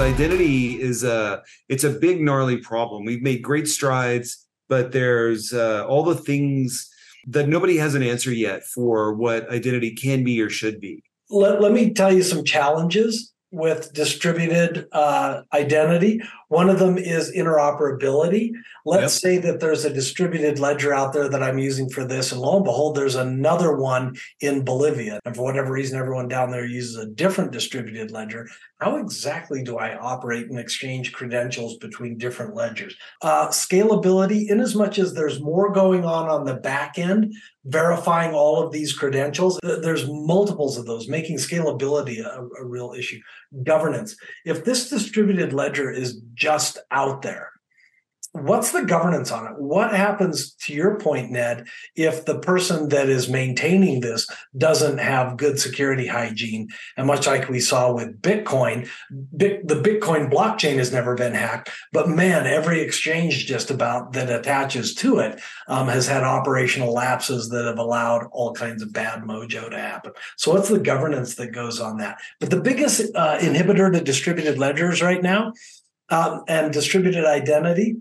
identity is a it's a big gnarly problem. We've made great strides, but there's uh, all the things that nobody has an answer yet for what identity can be or should be. Let, let me tell you some challenges with distributed uh, identity. One of them is interoperability. Let's yep. say that there's a distributed ledger out there that I'm using for this, and lo and behold, there's another one in Bolivia. And for whatever reason, everyone down there uses a different distributed ledger. How exactly do I operate and exchange credentials between different ledgers? Uh, scalability, in as much as there's more going on on the back end, verifying all of these credentials, there's multiples of those, making scalability a, a real issue. Governance. If this distributed ledger is just out there, what's the governance on it? What happens to your point ned if the person that is maintaining this doesn't have good security hygiene? And much like we saw with bitcoin the bitcoin blockchain has never been hacked but man every exchange just about that attaches to it um, has had operational lapses that have allowed all kinds of bad mojo to happen. So what's the governance that goes on that? But the biggest uh, inhibitor to distributed ledgers right now um, and distributed identity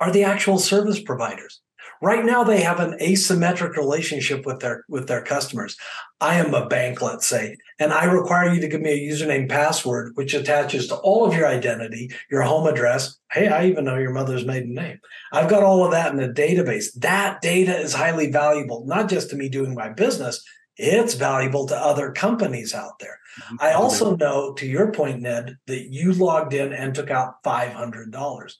are the actual service providers. Right now, they have an asymmetric relationship with their with their customers. I am a bank, let's say, and I require you to give me a username password, which attaches to all of your identity, your home address. Hey, I even know your mother's maiden name. I've got all of that in a database. That data is highly valuable, not just to me doing my business, it's valuable to other companies out there. Mm-hmm. I also know, to your point, Ned, that you logged in and took out $500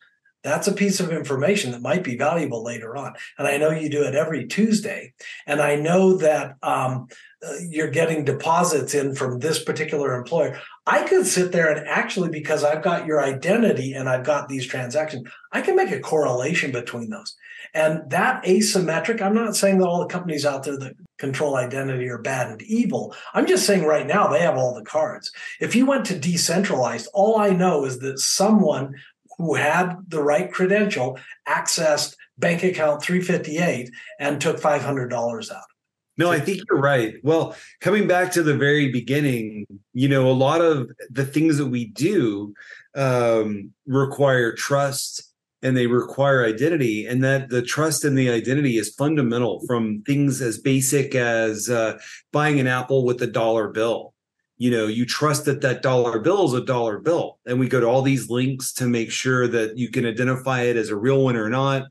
that's a piece of information that might be valuable later on. And I know you do it every Tuesday. And I know that um, uh, you're getting deposits in from this particular employer. I could sit there and actually, because I've got your identity and I've got these transactions, I can make a correlation between those. And that asymmetric, I'm not saying that all the companies out there that control identity are bad and evil. I'm just saying right now they have all the cards. If you went to decentralized, all I know is that someone who had the right credential accessed bank account 358 and took $500 out. No, I think you're right. Well, coming back to the very beginning, you know, a lot of the things that we do um, require trust and they require identity, and that the trust and the identity is fundamental from things as basic as uh, buying an apple with a dollar bill you know you trust that that dollar bill is a dollar bill. And we go to all these links to make sure that you can identify it as a real one or not.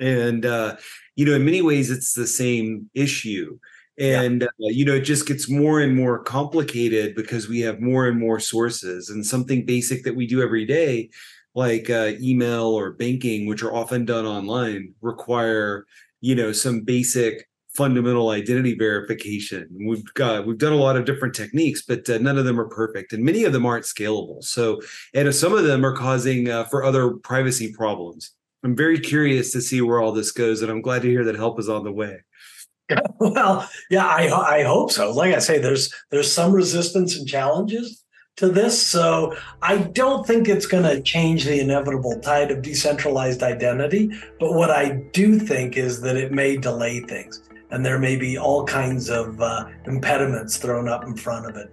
And uh, you know in many ways it's the same issue. And yeah. uh, you know it just gets more and more complicated because we have more and more sources. And something basic that we do every day like uh, email or banking which are often done online require you know some basic fundamental identity verification. We've got we've done a lot of different techniques, but uh, none of them are perfect, and many of them aren't scalable. So, and some of them are causing uh, for other privacy problems. I'm very curious to see where all this goes, and I'm glad to hear that help is on the way. Well, yeah, I I hope so. Like I say, there's there's some resistance and challenges to this, so I don't think it's going to change the inevitable tide of decentralized identity. But what I do think is that it may delay things and there may be all kinds of uh, impediments thrown up in front of it.